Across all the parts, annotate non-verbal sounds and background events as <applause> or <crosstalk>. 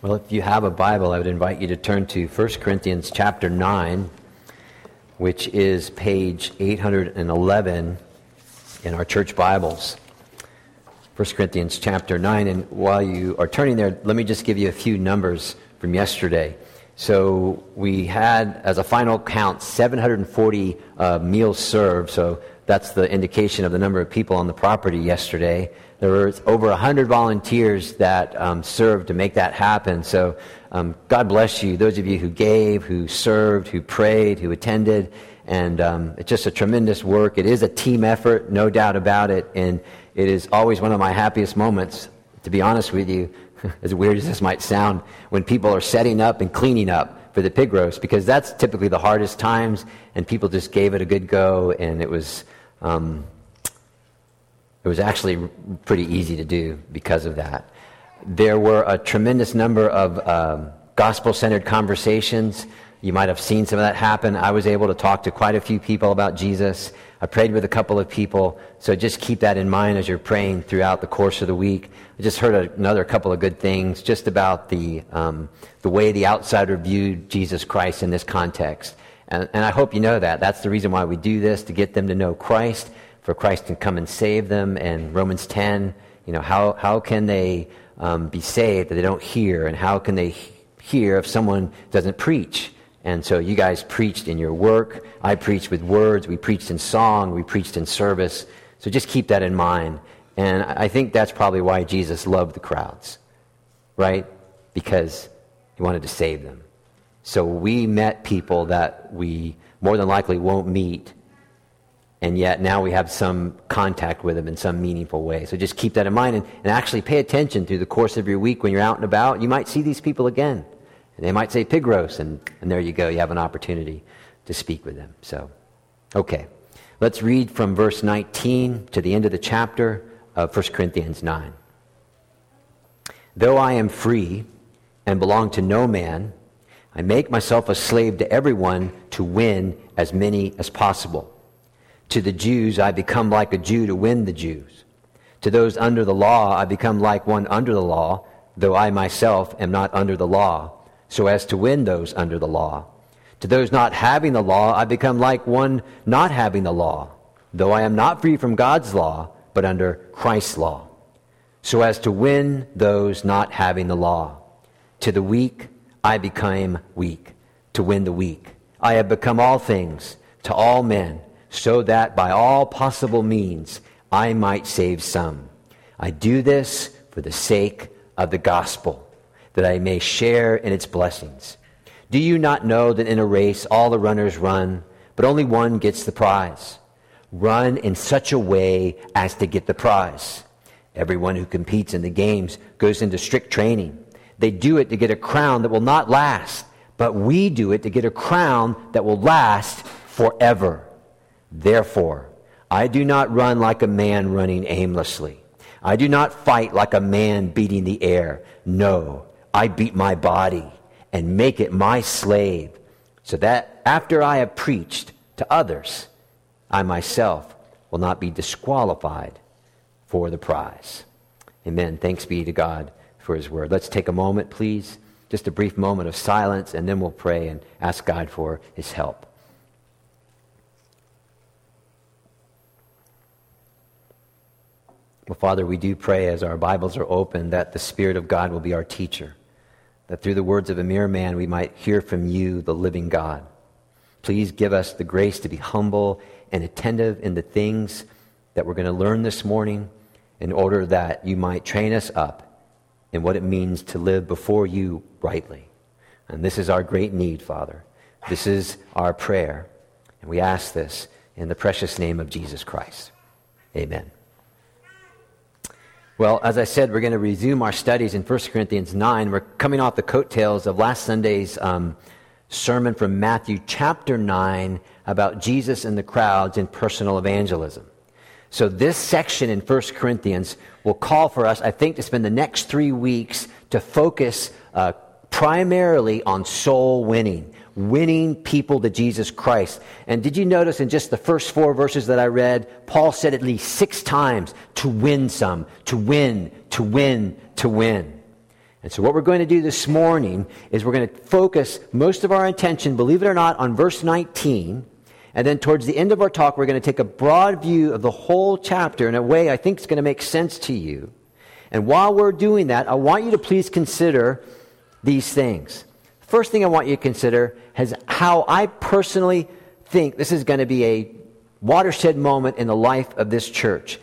Well, if you have a Bible, I would invite you to turn to 1 Corinthians chapter 9, which is page 811 in our church Bibles. 1 Corinthians chapter 9. And while you are turning there, let me just give you a few numbers from yesterday. So we had, as a final count, 740 uh, meals served. So that's the indication of the number of people on the property yesterday. There were over 100 volunteers that um, served to make that happen. So um, God bless you, those of you who gave, who served, who prayed, who attended. And um, it's just a tremendous work. It is a team effort, no doubt about it. And it is always one of my happiest moments, to be honest with you, <laughs> as weird as this might sound, when people are setting up and cleaning up for the pig roast, because that's typically the hardest times. And people just gave it a good go. And it was. Um, it was actually pretty easy to do because of that. There were a tremendous number of um, gospel centered conversations. You might have seen some of that happen. I was able to talk to quite a few people about Jesus. I prayed with a couple of people. So just keep that in mind as you're praying throughout the course of the week. I just heard another couple of good things just about the, um, the way the outsider viewed Jesus Christ in this context. And, and I hope you know that. That's the reason why we do this, to get them to know Christ for Christ to come and save them. And Romans 10, you know, how, how can they um, be saved if they don't hear? And how can they hear if someone doesn't preach? And so you guys preached in your work. I preached with words. We preached in song. We preached in service. So just keep that in mind. And I think that's probably why Jesus loved the crowds, right? Because he wanted to save them. So we met people that we more than likely won't meet and yet now we have some contact with them in some meaningful way. So just keep that in mind and, and actually pay attention through the course of your week when you're out and about. You might see these people again. And they might say pig roast, and, and there you go. You have an opportunity to speak with them. So, okay. Let's read from verse 19 to the end of the chapter of 1 Corinthians 9. Though I am free and belong to no man, I make myself a slave to everyone to win as many as possible. To the Jews, I become like a Jew to win the Jews. To those under the law, I become like one under the law, though I myself am not under the law, so as to win those under the law. To those not having the law, I become like one not having the law, though I am not free from God's law, but under Christ's law, so as to win those not having the law. To the weak, I became weak, to win the weak. I have become all things to all men so that by all possible means I might save some. I do this for the sake of the gospel, that I may share in its blessings. Do you not know that in a race all the runners run, but only one gets the prize? Run in such a way as to get the prize. Everyone who competes in the games goes into strict training. They do it to get a crown that will not last, but we do it to get a crown that will last forever. Therefore, I do not run like a man running aimlessly. I do not fight like a man beating the air. No, I beat my body and make it my slave, so that after I have preached to others, I myself will not be disqualified for the prize. Amen. Thanks be to God for his word. Let's take a moment, please, just a brief moment of silence, and then we'll pray and ask God for his help. Well, Father, we do pray as our Bibles are open that the Spirit of God will be our teacher, that through the words of a mere man we might hear from you, the living God. Please give us the grace to be humble and attentive in the things that we're going to learn this morning in order that you might train us up in what it means to live before you rightly. And this is our great need, Father. This is our prayer. And we ask this in the precious name of Jesus Christ. Amen. Well, as I said, we're going to resume our studies in 1 Corinthians 9. We're coming off the coattails of last Sunday's um, sermon from Matthew chapter 9 about Jesus and the crowds in personal evangelism. So, this section in 1 Corinthians will call for us, I think, to spend the next three weeks to focus uh, primarily on soul winning winning people to Jesus Christ. And did you notice in just the first four verses that I read, Paul said at least six times to win some, to win, to win, to win. And so, what we're going to do this morning is we're going to focus most of our attention, believe it or not, on verse 19. And then, towards the end of our talk, we're going to take a broad view of the whole chapter in a way I think is going to make sense to you. And while we're doing that, I want you to please consider these things. First thing I want you to consider is how I personally think this is going to be a watershed moment in the life of this church.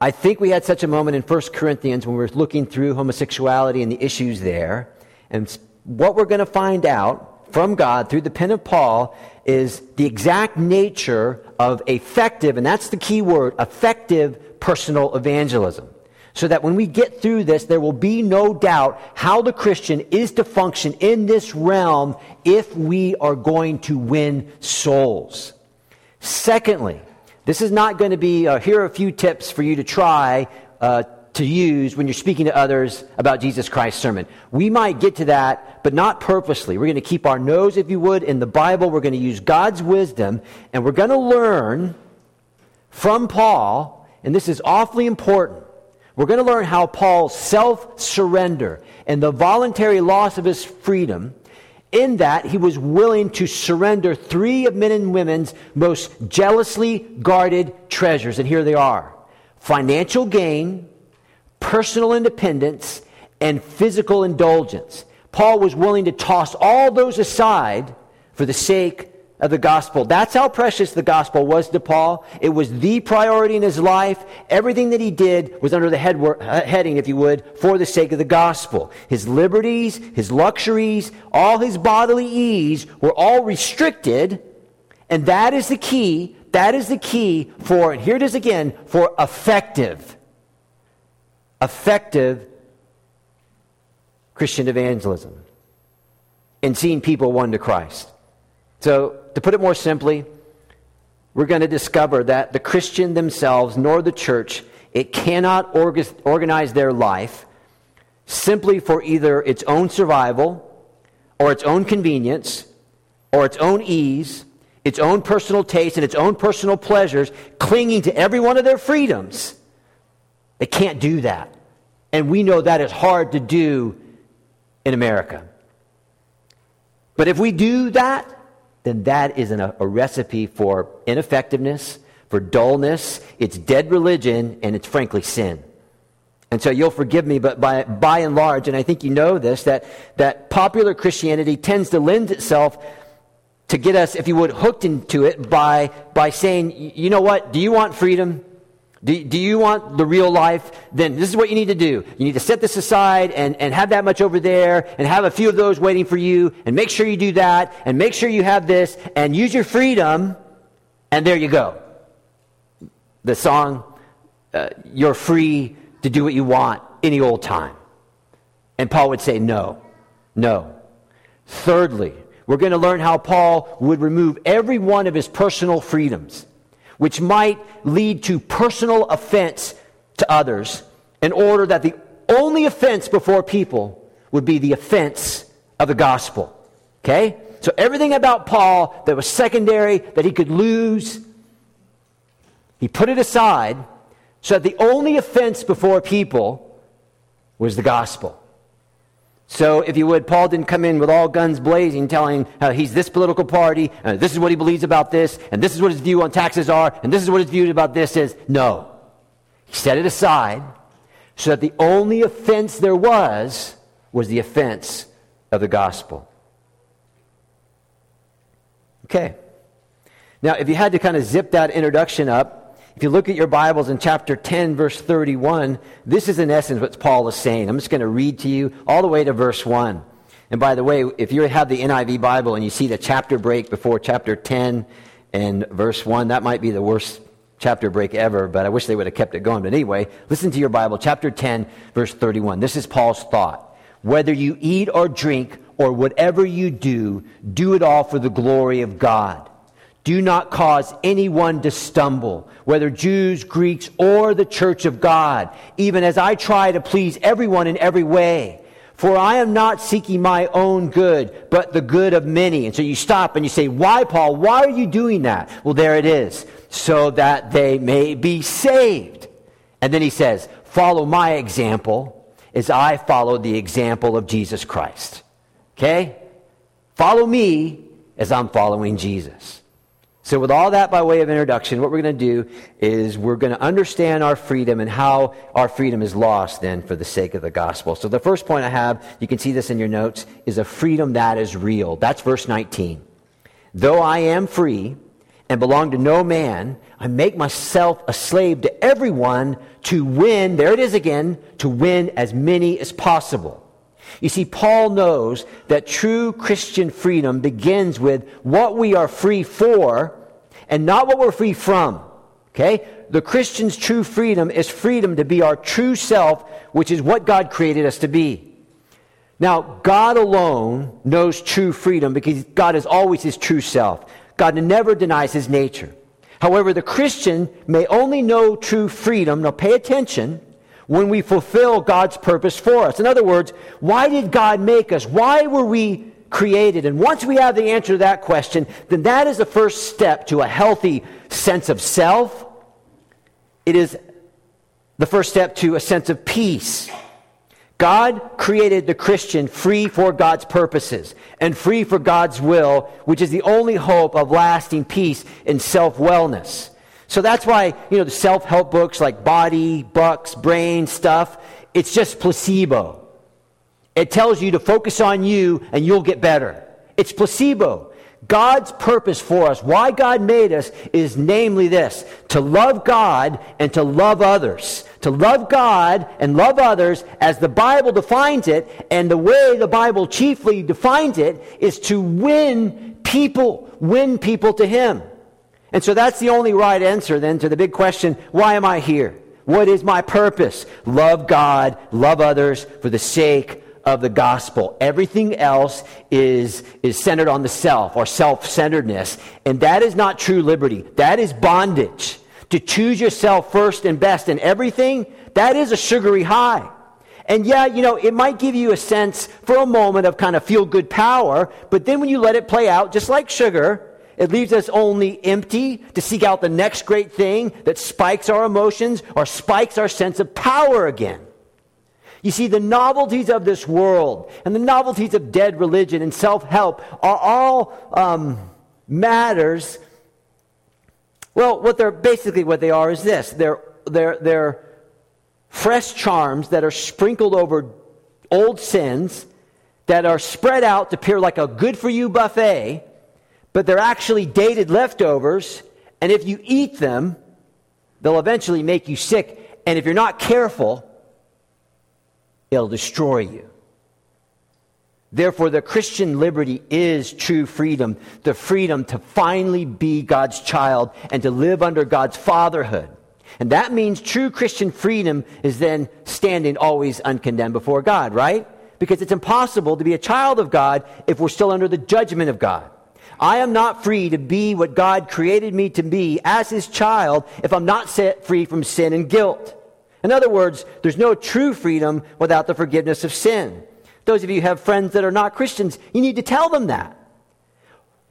I think we had such a moment in 1 Corinthians when we were looking through homosexuality and the issues there. And what we're going to find out from God through the pen of Paul is the exact nature of effective, and that's the key word, effective personal evangelism. So that when we get through this, there will be no doubt how the Christian is to function in this realm if we are going to win souls. Secondly, this is not going to be, uh, here are a few tips for you to try uh, to use when you're speaking to others about Jesus Christ's sermon. We might get to that, but not purposely. We're going to keep our nose, if you would, in the Bible. We're going to use God's wisdom, and we're going to learn from Paul, and this is awfully important. We're going to learn how Paul's self surrender and the voluntary loss of his freedom in that he was willing to surrender three of men and women's most jealously guarded treasures. And here they are financial gain, personal independence, and physical indulgence. Paul was willing to toss all those aside for the sake of the gospel. That's how precious the gospel was to Paul. It was the priority in his life. Everything that he did was under the head, heading, if you would, for the sake of the gospel. His liberties, his luxuries, all his bodily ease were all restricted. And that is the key. That is the key for, and here it is again, for effective, effective Christian evangelism and seeing people won to Christ. So, to put it more simply, we're going to discover that the Christian themselves nor the church it cannot organize their life simply for either its own survival or its own convenience or its own ease, its own personal taste and its own personal pleasures, clinging to every one of their freedoms. They can't do that. And we know that is hard to do in America. But if we do that, then that is an, a recipe for ineffectiveness, for dullness. It's dead religion, and it's frankly sin. And so you'll forgive me, but by, by and large, and I think you know this, that, that popular Christianity tends to lend itself to get us, if you would, hooked into it by, by saying, you know what, do you want freedom? Do, do you want the real life? Then this is what you need to do. You need to set this aside and, and have that much over there and have a few of those waiting for you and make sure you do that and make sure you have this and use your freedom and there you go. The song, uh, you're free to do what you want any old time. And Paul would say, no, no. Thirdly, we're going to learn how Paul would remove every one of his personal freedoms which might lead to personal offense to others, in order that the only offense before people would be the offense of the gospel. Okay? So everything about Paul that was secondary, that he could lose, he put it aside so that the only offense before people was the gospel. So, if you would, Paul didn't come in with all guns blazing, telling how he's this political party, and this is what he believes about this, and this is what his view on taxes are, and this is what his view about this is. No. He set it aside so that the only offense there was was the offense of the gospel. Okay. Now, if you had to kind of zip that introduction up, if you look at your Bibles in chapter 10, verse 31, this is in essence what Paul is saying. I'm just going to read to you all the way to verse 1. And by the way, if you have the NIV Bible and you see the chapter break before chapter 10 and verse 1, that might be the worst chapter break ever, but I wish they would have kept it going. But anyway, listen to your Bible, chapter 10, verse 31. This is Paul's thought. Whether you eat or drink or whatever you do, do it all for the glory of God. Do not cause anyone to stumble, whether Jews, Greeks, or the church of God, even as I try to please everyone in every way. For I am not seeking my own good, but the good of many. And so you stop and you say, Why, Paul? Why are you doing that? Well, there it is. So that they may be saved. And then he says, Follow my example as I follow the example of Jesus Christ. Okay? Follow me as I'm following Jesus. So, with all that by way of introduction, what we're going to do is we're going to understand our freedom and how our freedom is lost then for the sake of the gospel. So, the first point I have, you can see this in your notes, is a freedom that is real. That's verse 19. Though I am free and belong to no man, I make myself a slave to everyone to win, there it is again, to win as many as possible. You see, Paul knows that true Christian freedom begins with what we are free for and not what we're free from. Okay? The Christian's true freedom is freedom to be our true self, which is what God created us to be. Now, God alone knows true freedom because God is always his true self. God never denies his nature. However, the Christian may only know true freedom, now pay attention, when we fulfill God's purpose for us. In other words, why did God make us? Why were we created? And once we have the answer to that question, then that is the first step to a healthy sense of self. It is the first step to a sense of peace. God created the Christian free for God's purposes and free for God's will, which is the only hope of lasting peace and self wellness. So that's why, you know, the self help books like Body, Bucks, Brain stuff, it's just placebo. It tells you to focus on you and you'll get better. It's placebo. God's purpose for us, why God made us, is namely this to love God and to love others. To love God and love others as the Bible defines it, and the way the Bible chiefly defines it is to win people, win people to Him. And so that's the only right answer then to the big question why am I here? What is my purpose? Love God, love others for the sake of the gospel. Everything else is, is centered on the self or self centeredness. And that is not true liberty. That is bondage. To choose yourself first and best in everything, that is a sugary high. And yeah, you know, it might give you a sense for a moment of kind of feel good power, but then when you let it play out, just like sugar, it leaves us only empty to seek out the next great thing that spikes our emotions or spikes our sense of power again. You see, the novelties of this world and the novelties of dead religion and self help are all um, matters. Well, what they're basically what they are is this they're, they're, they're fresh charms that are sprinkled over old sins that are spread out to appear like a good for you buffet but they're actually dated leftovers, and if you eat them, they'll eventually make you sick. And if you're not careful, it'll destroy you. Therefore, the Christian liberty is true freedom the freedom to finally be God's child and to live under God's fatherhood. And that means true Christian freedom is then standing always uncondemned before God, right? Because it's impossible to be a child of God if we're still under the judgment of God. I am not free to be what God created me to be as his child if I'm not set free from sin and guilt. In other words, there's no true freedom without the forgiveness of sin. Those of you who have friends that are not Christians, you need to tell them that.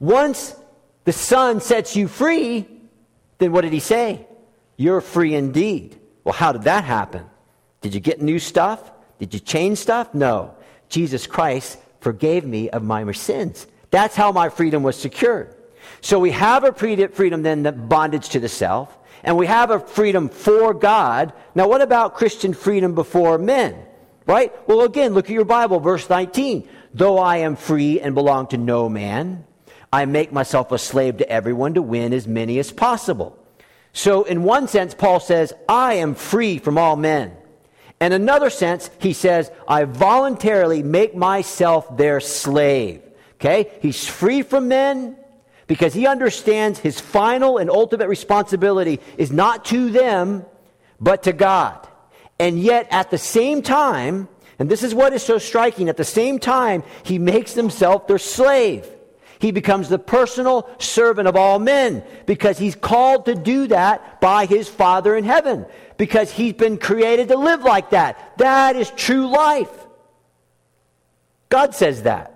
Once the Son sets you free, then what did he say? You're free indeed. Well, how did that happen? Did you get new stuff? Did you change stuff? No. Jesus Christ forgave me of my sins. That's how my freedom was secured. So we have a freedom then, the bondage to the self, and we have a freedom for God. Now, what about Christian freedom before men? Right? Well, again, look at your Bible, verse 19. Though I am free and belong to no man, I make myself a slave to everyone to win as many as possible. So, in one sense, Paul says, I am free from all men. In another sense, he says, I voluntarily make myself their slave. Okay? He's free from men because he understands his final and ultimate responsibility is not to them, but to God. And yet, at the same time, and this is what is so striking, at the same time, he makes himself their slave. He becomes the personal servant of all men because he's called to do that by his Father in heaven because he's been created to live like that. That is true life. God says that.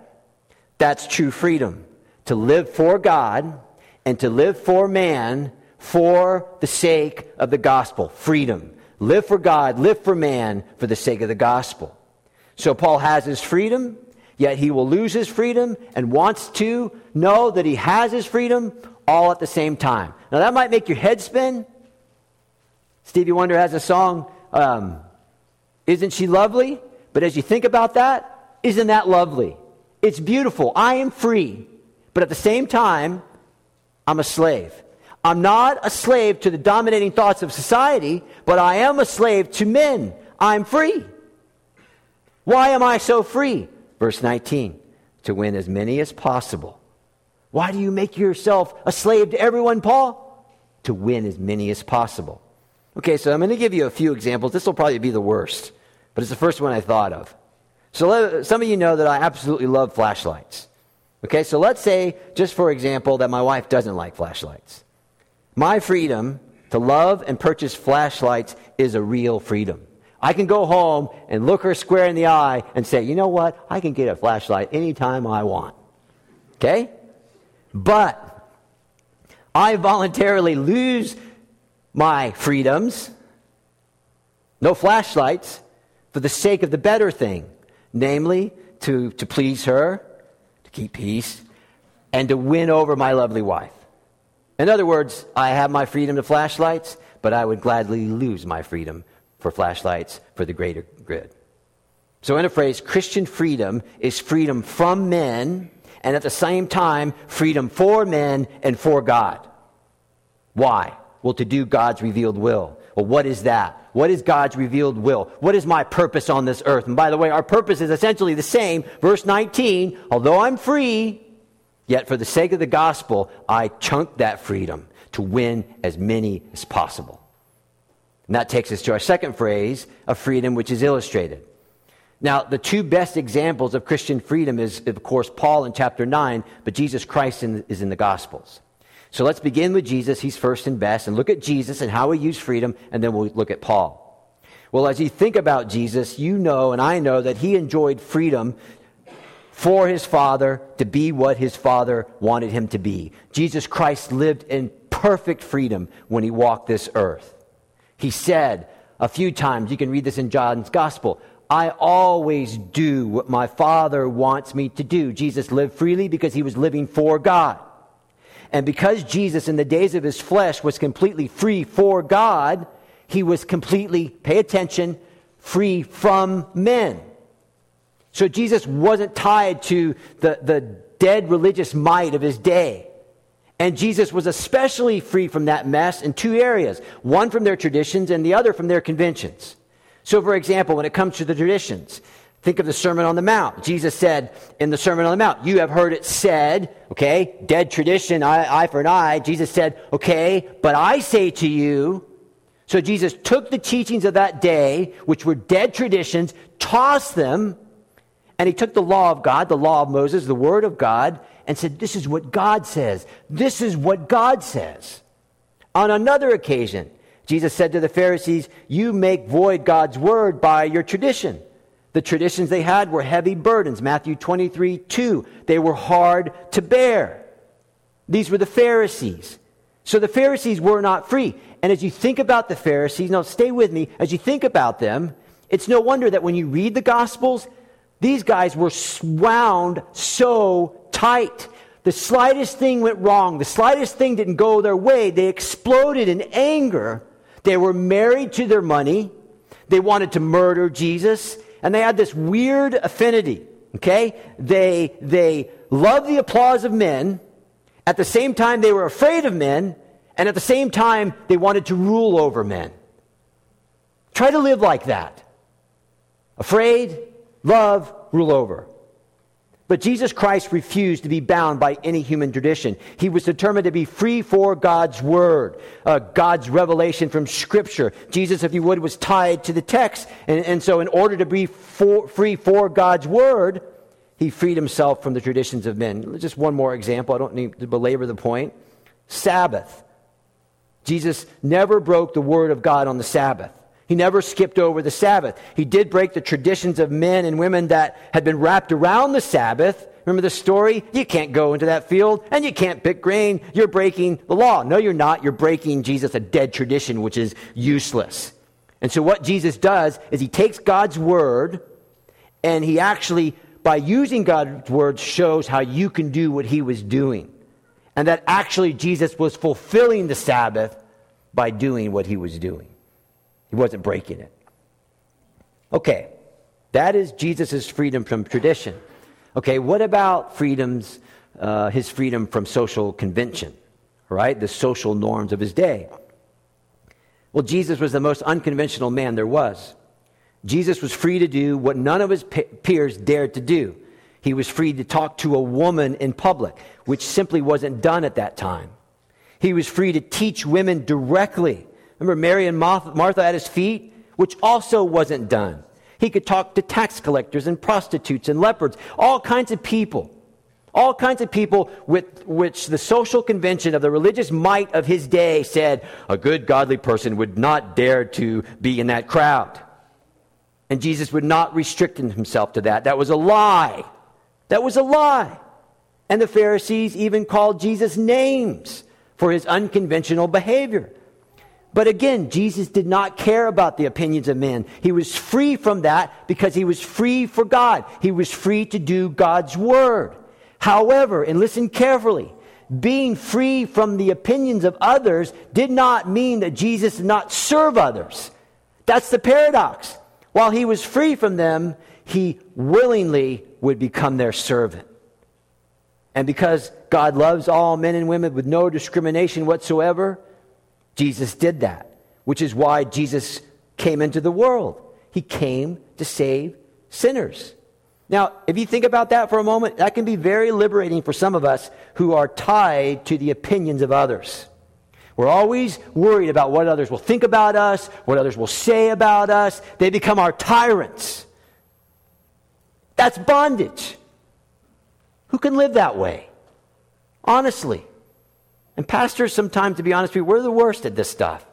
That's true freedom. To live for God and to live for man for the sake of the gospel. Freedom. Live for God, live for man for the sake of the gospel. So Paul has his freedom, yet he will lose his freedom and wants to know that he has his freedom all at the same time. Now, that might make your head spin. Stevie Wonder has a song, um, Isn't She Lovely? But as you think about that, isn't that lovely? It's beautiful. I am free. But at the same time, I'm a slave. I'm not a slave to the dominating thoughts of society, but I am a slave to men. I'm free. Why am I so free? Verse 19, to win as many as possible. Why do you make yourself a slave to everyone, Paul? To win as many as possible. Okay, so I'm going to give you a few examples. This will probably be the worst, but it's the first one I thought of. So let, some of you know that I absolutely love flashlights. Okay, so let's say, just for example, that my wife doesn't like flashlights. My freedom to love and purchase flashlights is a real freedom. I can go home and look her square in the eye and say, you know what? I can get a flashlight anytime I want. Okay? But I voluntarily lose my freedoms, no flashlights, for the sake of the better thing, namely to, to please her, to keep peace, and to win over my lovely wife. In other words, I have my freedom to flashlights, but I would gladly lose my freedom for flashlights for the greater good. So, in a phrase, Christian freedom is freedom from men and at the same time, freedom for men and for God. Why? Well, to do God's revealed will. What is that? What is God's revealed will? What is my purpose on this earth? And by the way, our purpose is essentially the same. Verse 19, although I'm free, Yet, for the sake of the gospel, I chunk that freedom to win as many as possible. And that takes us to our second phrase of freedom, which is illustrated. Now, the two best examples of Christian freedom is, of course, Paul in chapter 9, but Jesus Christ in, is in the Gospels. So let's begin with Jesus. He's first and best, and look at Jesus and how he used freedom, and then we'll look at Paul. Well, as you think about Jesus, you know and I know that he enjoyed freedom for his Father to be what his Father wanted him to be. Jesus Christ lived in perfect freedom when he walked this earth. He said a few times, you can read this in John's Gospel, I always do what my Father wants me to do. Jesus lived freely because he was living for God. And because Jesus, in the days of his flesh, was completely free for God, he was completely, pay attention, free from men. So Jesus wasn't tied to the, the dead religious might of his day. And Jesus was especially free from that mess in two areas one from their traditions and the other from their conventions. So, for example, when it comes to the traditions, think of the Sermon on the Mount. Jesus said in the Sermon on the Mount, You have heard it said, okay, dead tradition, eye, eye for an eye. Jesus said, Okay, but I say to you, so Jesus took the teachings of that day, which were dead traditions, tossed them, and he took the law of God, the law of Moses, the word of God, and said, This is what God says. This is what God says. On another occasion, Jesus said to the Pharisees, You make void God's word by your tradition. The traditions they had were heavy burdens. Matthew 23 2. They were hard to bear. These were the Pharisees. So the Pharisees were not free. And as you think about the Pharisees, now stay with me, as you think about them, it's no wonder that when you read the Gospels, these guys were wound so tight. The slightest thing went wrong. The slightest thing didn't go their way. They exploded in anger. They were married to their money. They wanted to murder Jesus. And they had this weird affinity. Okay? They, they loved the applause of men. At the same time, they were afraid of men. And at the same time, they wanted to rule over men. Try to live like that. Afraid, Love, rule over. But Jesus Christ refused to be bound by any human tradition. He was determined to be free for God's word, uh, God's revelation from Scripture. Jesus, if you would, was tied to the text. And, and so, in order to be for, free for God's word, he freed himself from the traditions of men. Just one more example. I don't need to belabor the point. Sabbath. Jesus never broke the word of God on the Sabbath. He never skipped over the Sabbath. He did break the traditions of men and women that had been wrapped around the Sabbath. Remember the story? You can't go into that field and you can't pick grain. You're breaking the law. No, you're not. You're breaking Jesus, a dead tradition, which is useless. And so what Jesus does is he takes God's word And he actually, by using God's word, shows how you can do what he was doing. And that actually Jesus was fulfilling the Sabbath by doing what he was doing. He wasn't breaking it. Okay, that is Jesus' freedom from tradition. Okay, what about freedoms, uh, his freedom from social convention, right? The social norms of his day. Well, Jesus was the most unconventional man there was. Jesus was free to do what none of his peers dared to do. He was free to talk to a woman in public, which simply wasn't done at that time. He was free to teach women directly. Remember Mary and Martha at his feet, which also wasn't done. He could talk to tax collectors and prostitutes and lepers, all kinds of people. All kinds of people with which the social convention of the religious might of his day said a good godly person would not dare to be in that crowd. And Jesus would not restrict himself to that. That was a lie. That was a lie. And the Pharisees even called Jesus names for his unconventional behavior. But again, Jesus did not care about the opinions of men. He was free from that because he was free for God. He was free to do God's word. However, and listen carefully, being free from the opinions of others did not mean that Jesus did not serve others. That's the paradox. While he was free from them, he willingly would become their servant. And because God loves all men and women with no discrimination whatsoever, Jesus did that, which is why Jesus came into the world. He came to save sinners. Now, if you think about that for a moment, that can be very liberating for some of us who are tied to the opinions of others. We're always worried about what others will think about us, what others will say about us. They become our tyrants. That's bondage. Who can live that way? Honestly. And pastors, sometimes, to be honest with you, we're the worst at this stuff.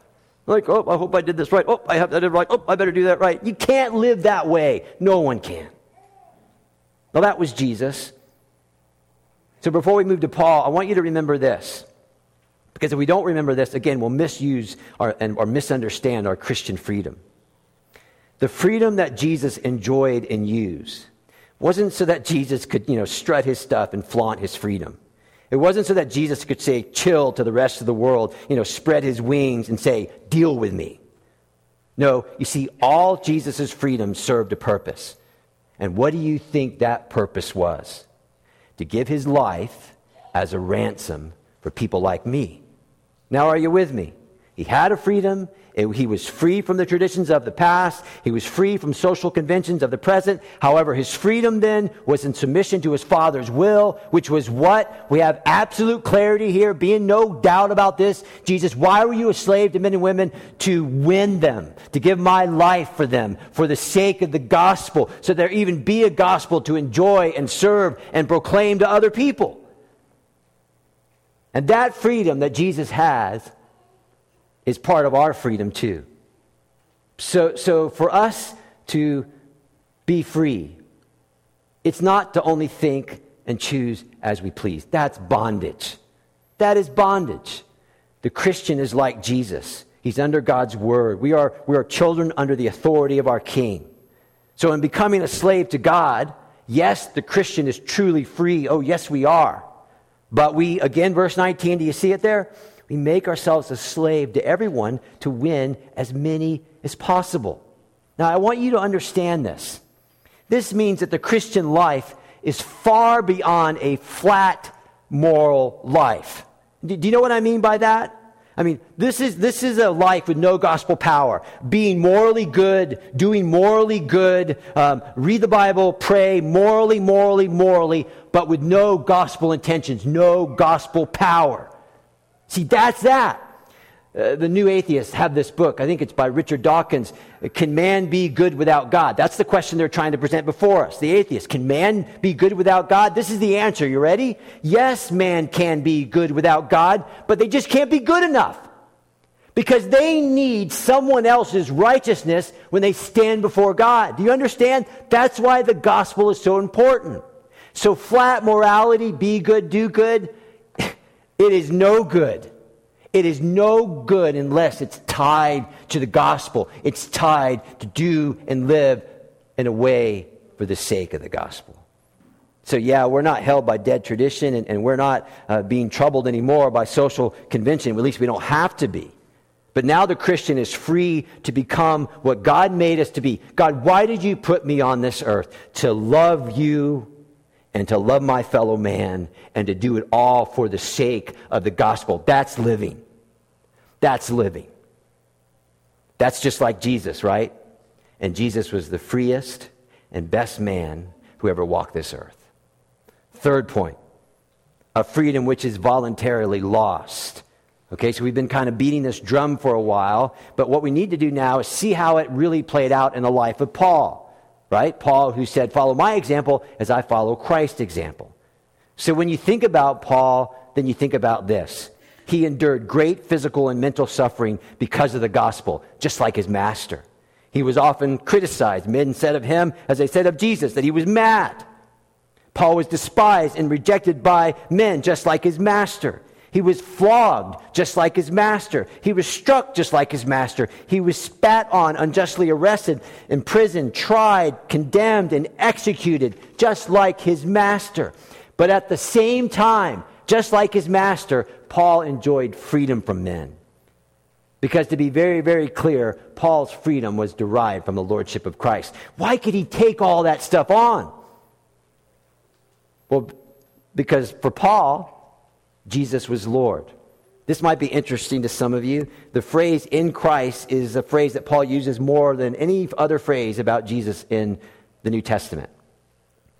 Like, oh, I hope I did this right. Oh, I have that right. Oh, I better do that right. You can't live that way. No one can. Well, that was Jesus. So before we move to Paul, I want you to remember this. Because if we don't remember this, again, we'll misuse our, and, or misunderstand our Christian freedom. The freedom that Jesus enjoyed and used wasn't so that Jesus could, you know, strut his stuff and flaunt his freedom. It wasn't so that Jesus could say, chill to the rest of the world, you know, spread his wings and say, deal with me. No, you see, all Jesus' freedom served a purpose. And what do you think that purpose was? To give his life as a ransom for people like me. Now, are you with me? He had a freedom. He was free from the traditions of the past. He was free from social conventions of the present. However, his freedom then was in submission to his father's will, which was what? We have absolute clarity here, being no doubt about this. Jesus, why were you a slave to men and women? To win them, to give my life for them, for the sake of the gospel, so there even be a gospel to enjoy and serve and proclaim to other people. And that freedom that Jesus has is part of our freedom too. So, so for us to be free, it's not to only think and choose as we please. That's bondage. That is bondage. The Christian is like Jesus. He's under God's word. We are, we are children under the authority of our King. So, in becoming a slave to God, yes, the Christian is truly free. Oh, yes, we are. But we, again, verse 19, do you see it there? We make ourselves a slave to everyone to win as many as possible. Now, I want you to understand this. This means that the Christian life is far beyond a flat moral life. Do you know what I mean by that? I mean, this is, this is a life with no gospel power. Being morally good, doing morally good, um, read the Bible, pray morally, morally, morally, but with no gospel intentions, no gospel power. See, that's that. Uh, the new atheists have this book. I think it's by Richard Dawkins. Can man be good without God? That's the question they're trying to present before us. The atheists. Can man be good without God? This is the answer. You ready? Yes, man can be good without God, but they just can't be good enough. Because they need someone else's righteousness when they stand before God. Do you understand? That's why the gospel is so important. So flat morality, be good, do good, it is no good. It is no good unless it's tied to the gospel. It's tied to do and live in a way for the sake of the gospel. So, yeah, we're not held by dead tradition and, and we're not uh, being troubled anymore by social convention. At least we don't have to be. But now the Christian is free to become what God made us to be. God, why did you put me on this earth? To love you and to love my fellow man and to do it all for the sake of the gospel. That's living. That's living. That's just like Jesus, right? And Jesus was the freest and best man who ever walked this earth. Third point a freedom which is voluntarily lost. Okay, so we've been kind of beating this drum for a while, but what we need to do now is see how it really played out in the life of Paul, right? Paul, who said, Follow my example as I follow Christ's example. So when you think about Paul, then you think about this. He endured great physical and mental suffering because of the gospel, just like his master. He was often criticized. Men said of him, as they said of Jesus, that he was mad. Paul was despised and rejected by men, just like his master. He was flogged just like his master. He was struck just like his master. He was spat on, unjustly arrested, imprisoned, tried, condemned, and executed just like his master. But at the same time, just like his master, Paul enjoyed freedom from men. Because to be very, very clear, Paul's freedom was derived from the lordship of Christ. Why could he take all that stuff on? Well, because for Paul, Jesus was Lord. This might be interesting to some of you. The phrase in Christ is a phrase that Paul uses more than any other phrase about Jesus in the New Testament.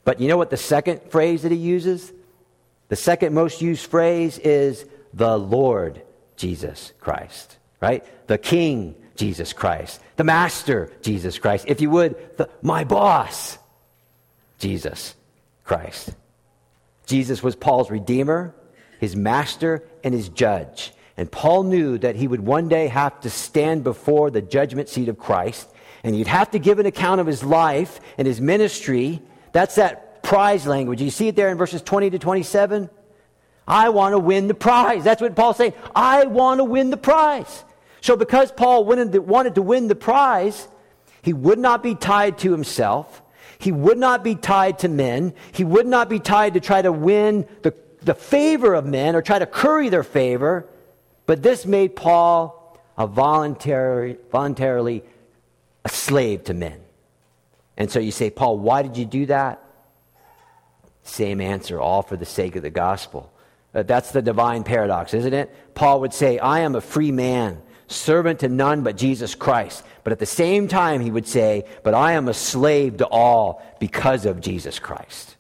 But you know what the second phrase that he uses? The second most used phrase is the Lord Jesus Christ, right? The King Jesus Christ, the Master Jesus Christ. If you would, the, my boss, Jesus Christ. Jesus was Paul's Redeemer his master, and his judge. And Paul knew that he would one day have to stand before the judgment seat of Christ, and he'd have to give an account of his life and his ministry. That's that prize language. You see it there in verses 20 to 27? I want to win the prize. That's what Paul's saying. I want to win the prize. So, because Paul wanted to win the prize, he would not be tied to himself. He would not be tied to men. He would not be tied to try to win the the favor of men or try to curry their favor, but this made Paul a voluntary, voluntarily a slave to men. And so you say, Paul, why did you do that? Same answer, all for the sake of the gospel. Uh, that's the divine paradox, isn't it? Paul would say, I am a free man, servant to none but Jesus Christ. But at the same time, he would say, But I am a slave to all because of Jesus Christ.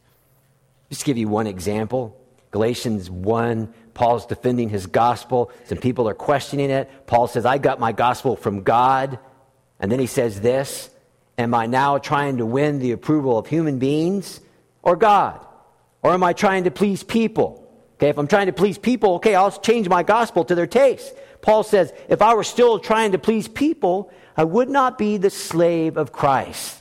Just give you one example. Galatians 1, Paul's defending his gospel. Some people are questioning it. Paul says, I got my gospel from God. And then he says this Am I now trying to win the approval of human beings or God? Or am I trying to please people? Okay, if I'm trying to please people, okay, I'll change my gospel to their taste. Paul says, if I were still trying to please people, I would not be the slave of Christ.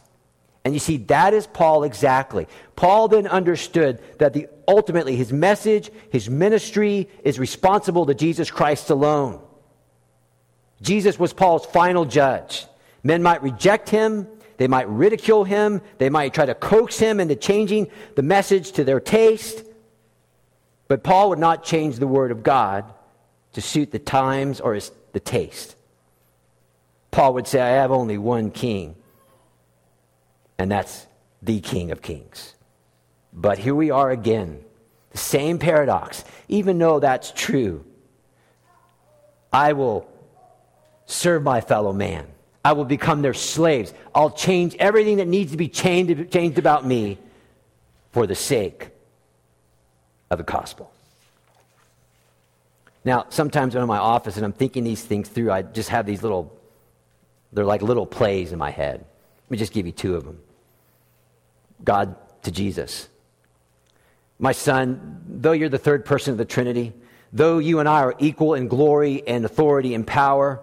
And you see, that is Paul exactly. Paul then understood that the, ultimately his message, his ministry is responsible to Jesus Christ alone. Jesus was Paul's final judge. Men might reject him, they might ridicule him, they might try to coax him into changing the message to their taste. But Paul would not change the word of God to suit the times or his, the taste. Paul would say, I have only one king and that's the King of Kings. But here we are again. The same paradox. Even though that's true, I will serve my fellow man. I will become their slaves. I'll change everything that needs to be changed, changed about me for the sake of the gospel. Now, sometimes when I'm in my office and I'm thinking these things through, I just have these little, they're like little plays in my head. Let me just give you two of them. God to Jesus. My son, though you're the third person of the Trinity, though you and I are equal in glory and authority and power,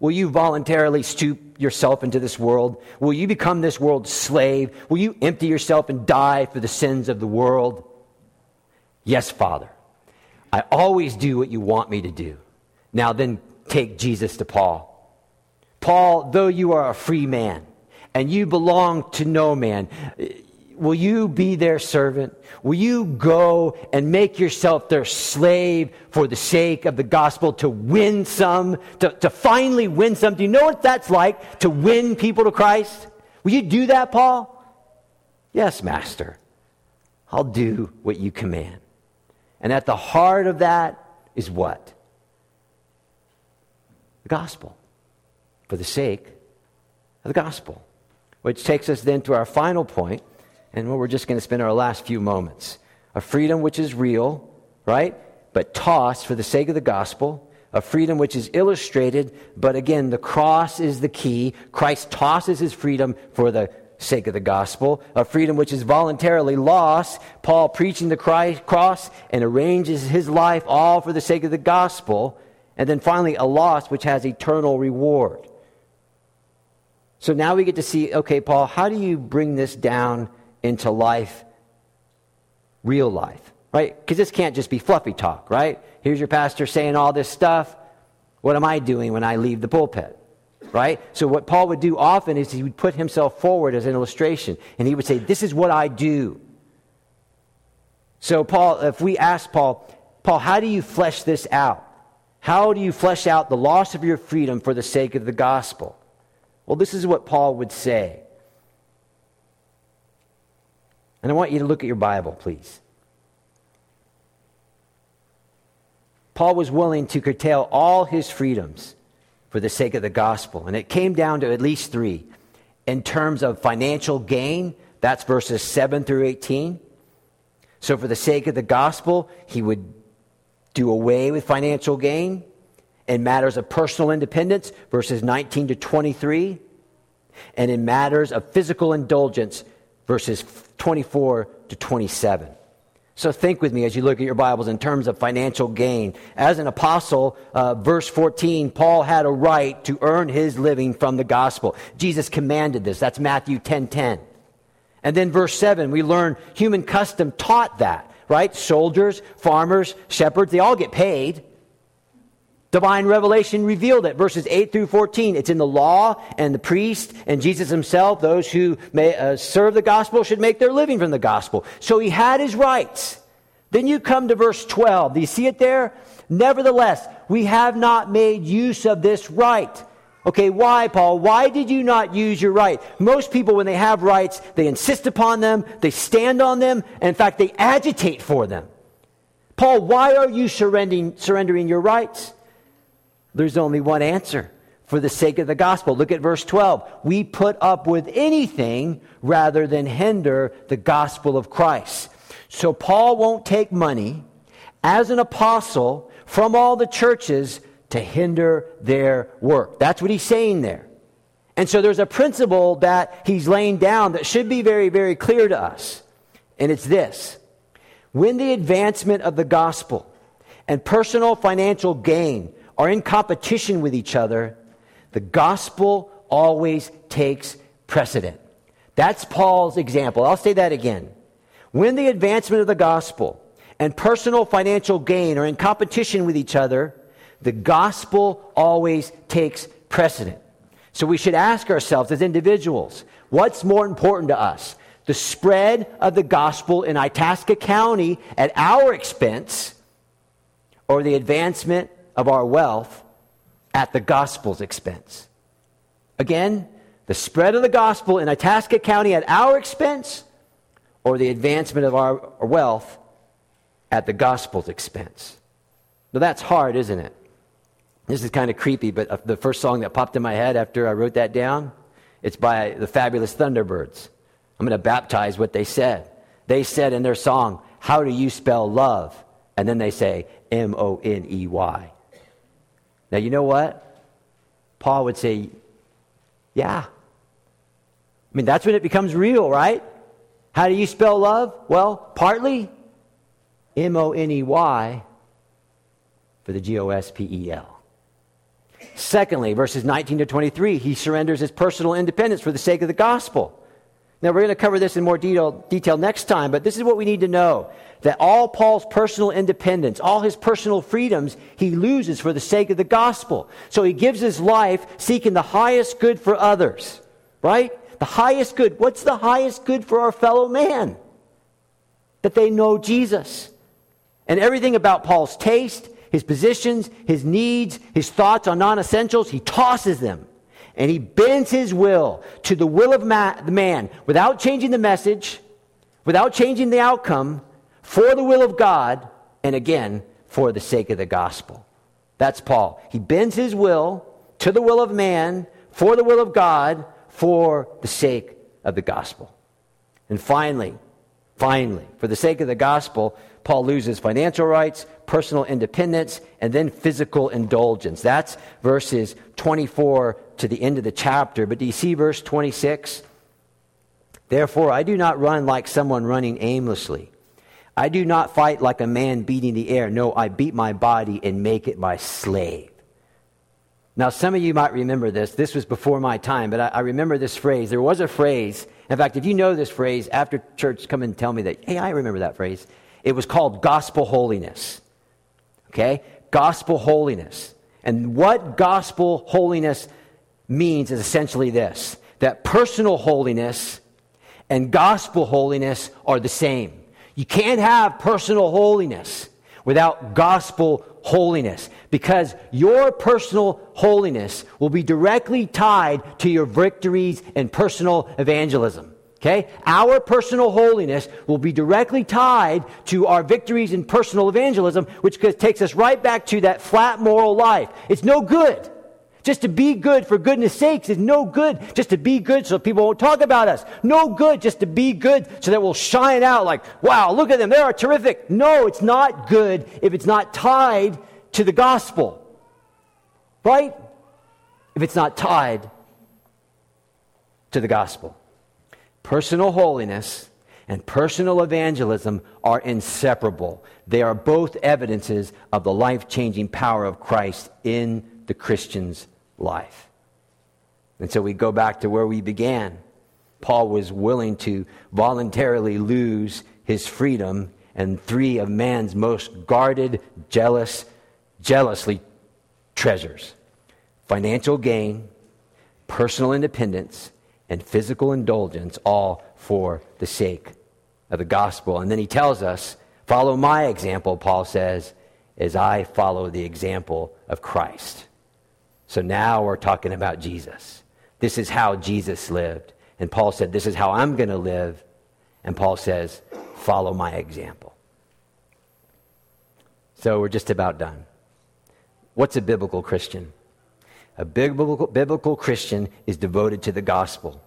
will you voluntarily stoop yourself into this world? Will you become this world's slave? Will you empty yourself and die for the sins of the world? Yes, Father. I always do what you want me to do. Now then, take Jesus to Paul. Paul, though you are a free man and you belong to no man, will you be their servant? Will you go and make yourself their slave for the sake of the gospel to win some, to, to finally win some? Do you know what that's like to win people to Christ? Will you do that, Paul? Yes, Master. I'll do what you command. And at the heart of that is what? The gospel. For the sake of the gospel. Which takes us then to our final point, and where we're just going to spend our last few moments. A freedom which is real, right? But tossed for the sake of the gospel. A freedom which is illustrated, but again, the cross is the key. Christ tosses his freedom for the sake of the gospel, a freedom which is voluntarily lost. Paul preaching the Christ, cross and arranges his life all for the sake of the gospel. And then finally, a loss which has eternal reward. So now we get to see okay, Paul, how do you bring this down into life, real life, right? Because this can't just be fluffy talk, right? Here's your pastor saying all this stuff. What am I doing when I leave the pulpit? right? So, what Paul would do often is he would put himself forward as an illustration, and he would say, This is what I do. So, Paul, if we ask Paul, Paul, how do you flesh this out? How do you flesh out the loss of your freedom for the sake of the gospel? Well, this is what Paul would say. And I want you to look at your Bible, please. Paul was willing to curtail all his freedoms for the sake of the gospel. And it came down to at least three. In terms of financial gain, that's verses 7 through 18. So, for the sake of the gospel, he would do away with financial gain. In matters of personal independence, verses 19 to 23. And in matters of physical indulgence, verses 24 to 27. So think with me as you look at your Bibles in terms of financial gain. As an apostle, uh, verse 14, Paul had a right to earn his living from the gospel. Jesus commanded this. That's Matthew 10 10. And then verse 7, we learn human custom taught that, right? Soldiers, farmers, shepherds, they all get paid. Divine revelation revealed it. Verses 8 through 14. It's in the law and the priest and Jesus himself. Those who may uh, serve the gospel should make their living from the gospel. So he had his rights. Then you come to verse 12. Do you see it there? Nevertheless, we have not made use of this right. Okay, why, Paul? Why did you not use your right? Most people, when they have rights, they insist upon them, they stand on them, and in fact, they agitate for them. Paul, why are you surrendering, surrendering your rights? There's only one answer for the sake of the gospel. Look at verse 12. We put up with anything rather than hinder the gospel of Christ. So Paul won't take money as an apostle from all the churches to hinder their work. That's what he's saying there. And so there's a principle that he's laying down that should be very, very clear to us. And it's this when the advancement of the gospel and personal financial gain are in competition with each other, the gospel always takes precedent. That's Paul's example. I'll say that again. When the advancement of the gospel and personal financial gain are in competition with each other, the gospel always takes precedent. So we should ask ourselves as individuals what's more important to us? The spread of the gospel in Itasca County at our expense or the advancement of our wealth at the gospel's expense. Again, the spread of the gospel in Itasca County at our expense or the advancement of our wealth at the gospel's expense. Now that's hard, isn't it? This is kind of creepy, but uh, the first song that popped in my head after I wrote that down, it's by the fabulous Thunderbirds. I'm going to baptize what they said. They said in their song, How do you spell love? And then they say, M O N E Y. Now, you know what? Paul would say, Yeah. I mean, that's when it becomes real, right? How do you spell love? Well, partly M O N E Y for the G O S P E L. Secondly, verses 19 to 23, he surrenders his personal independence for the sake of the gospel. Now, we're going to cover this in more detail, detail next time, but this is what we need to know that all Paul's personal independence, all his personal freedoms, he loses for the sake of the gospel. So he gives his life seeking the highest good for others, right? The highest good. What's the highest good for our fellow man? That they know Jesus. And everything about Paul's taste, his positions, his needs, his thoughts on non essentials, he tosses them. And he bends his will to the will of ma- the man without changing the message, without changing the outcome, for the will of God, and again, for the sake of the gospel. That's Paul. He bends his will to the will of man, for the will of God, for the sake of the gospel. And finally, finally, for the sake of the gospel, Paul loses financial rights, personal independence, and then physical indulgence. That's verses 24 to the end of the chapter. But do you see verse 26? Therefore, I do not run like someone running aimlessly. I do not fight like a man beating the air. No, I beat my body and make it my slave. Now, some of you might remember this. This was before my time, but I, I, remember this phrase. There was a phrase. In fact, if you know this phrase, after church, come and tell me that, hey, I remember that phrase. It was called gospel holiness. Okay? Gospel holiness. And what gospel holiness means is essentially this that personal holiness and gospel holiness are the same. You can't have personal holiness without gospel holiness because your personal holiness will be directly tied to your victories in personal evangelism. Okay? Our personal holiness will be directly tied to our victories in personal evangelism, which takes us right back to that flat moral life. It's no good. Just to be good for goodness sakes is no good. Just to be good so people won't talk about us. No good just to be good so that we'll shine out like, wow, look at them. They are terrific. No, it's not good if it's not tied to the gospel. Right? If it's not tied to the gospel. Personal holiness and personal evangelism are inseparable. They are both evidences of the life changing power of Christ in the Christian's life. And so we go back to where we began. Paul was willing to voluntarily lose his freedom and three of man's most guarded, jealous, jealously treasures financial gain, personal independence, and physical indulgence, all for the sake of the gospel. And then he tells us, Follow my example, Paul says, as I follow the example of Christ. So now we're talking about Jesus. This is how Jesus lived. And Paul said, This is how I'm going to live. And Paul says, Follow my example. So we're just about done. What's a biblical Christian? A biblical, biblical Christian is devoted to the gospel.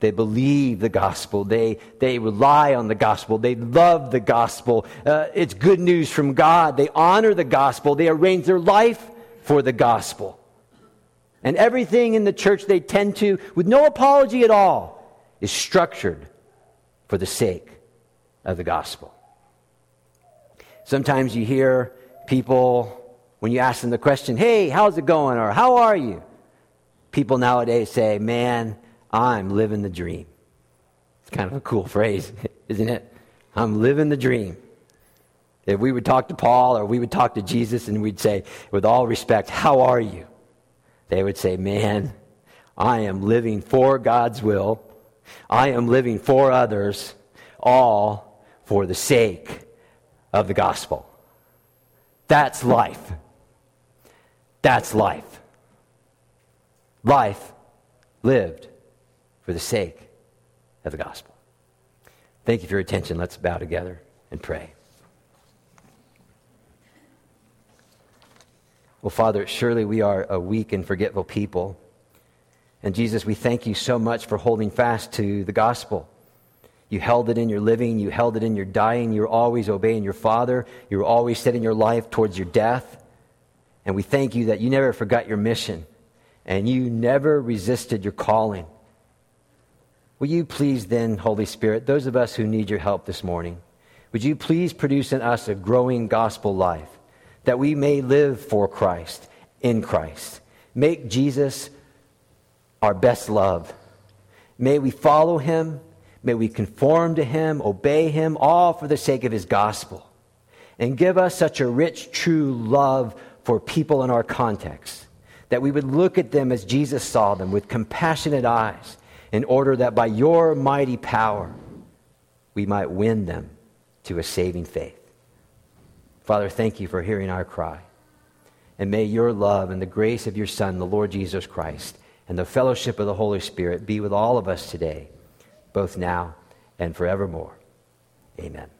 They believe the gospel. They, they rely on the gospel. They love the gospel. Uh, it's good news from God. They honor the gospel. They arrange their life for the gospel. And everything in the church they tend to, with no apology at all, is structured for the sake of the gospel. Sometimes you hear people, when you ask them the question, hey, how's it going? or how are you? People nowadays say, man, I'm living the dream. It's kind of a cool phrase, <laughs> isn't it? I'm living the dream. If we would talk to Paul or we would talk to Jesus and we'd say, with all respect, how are you? They would say, Man, I am living for God's will. I am living for others, all for the sake of the gospel. That's life. That's life. Life lived for the sake of the gospel. Thank you for your attention. Let's bow together and pray. Well, Father, surely we are a weak and forgetful people. And Jesus, we thank you so much for holding fast to the gospel. You held it in your living, you held it in your dying, you're always obeying your Father, you're always setting your life towards your death. And we thank you that you never forgot your mission and you never resisted your calling. Will you please then, Holy Spirit, those of us who need your help this morning, would you please produce in us a growing gospel life? That we may live for Christ, in Christ. Make Jesus our best love. May we follow him. May we conform to him, obey him, all for the sake of his gospel. And give us such a rich, true love for people in our context that we would look at them as Jesus saw them with compassionate eyes in order that by your mighty power we might win them to a saving faith. Father, thank you for hearing our cry. And may your love and the grace of your Son, the Lord Jesus Christ, and the fellowship of the Holy Spirit be with all of us today, both now and forevermore. Amen.